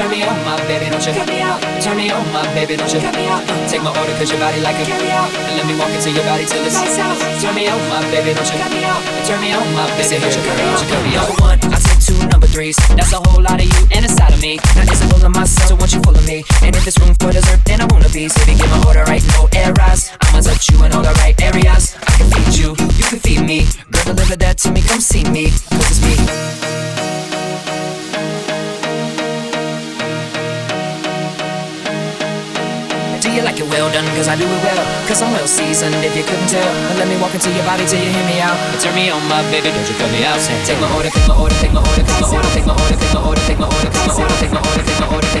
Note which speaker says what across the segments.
Speaker 1: Let me on, my baby, don't you? Turn me on, my baby, don't you? Turn me on. Turn me on, my baby, don't you? cut me on, my? Turn me on. Turn me on, my baby, don't you? cut me on. Turn me on, my baby, don't you? Me two number threes. That's a whole lot of you and a side of me. Now it's a full of myself, so won't you follow me? And if there's room for dessert, then I wanna be. So give my order right, no errors. I'ma touch you in all the right areas. I can feed you, you can feed me. Girl, deliver that to me, come see me. treat you like you're well done, cause I do it well. Cause I'm well seasoned, if you couldn't tell. But let me walk into your body till you hear me out. Turn me on, my baby, don't you cut me out. Take my order, take my order, take my order, take my order, take my order, take my order, take my order, take my order, take my order, take my order, take my order.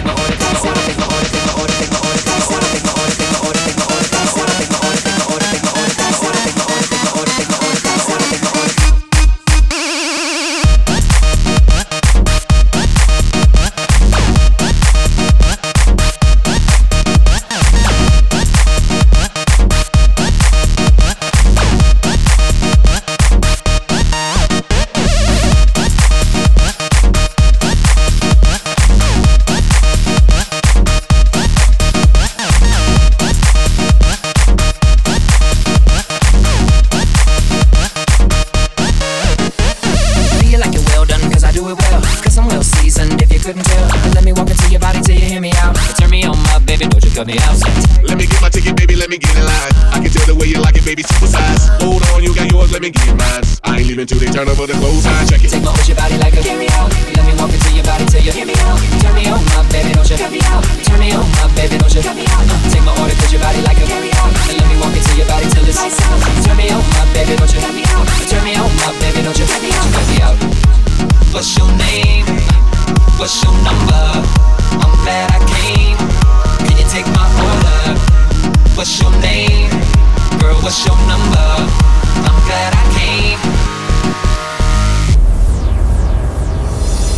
Speaker 1: cause I'm real seasoned. If you couldn't tell, let me walk into your body till you hear me out. Turn me on, my baby, don't you cut me out. Let me get my ticket, baby, let me get in line. I can tell the way you like it, baby, super size. Hold on, you got yours, let me get mine. I ain't leaving till they turn over the clothesline. Check it. Take my whole your body like a carry out. Let me walk into your body till you hear me out. Turn me on, my baby, don't you cut me out. Turn me on, my baby, don't you glad I came. Can you take my order? What's your name? Girl, what's your number? I'm glad I came.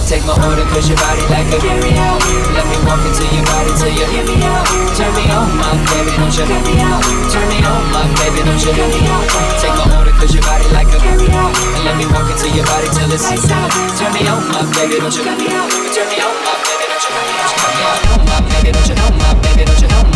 Speaker 1: Take my order, cause your body like a carry out. Let me walk into your body till you hear me out. Turn me on, my baby, don't you hear me out. Turn me on, my baby, don't you hear me out. Take my order, cause your body like a carry out. And let me walk into your body till it's lights out. Turn me on, my baby, don't you hear me out. Turn me on, my baby, don't you know, my baby, don't you know?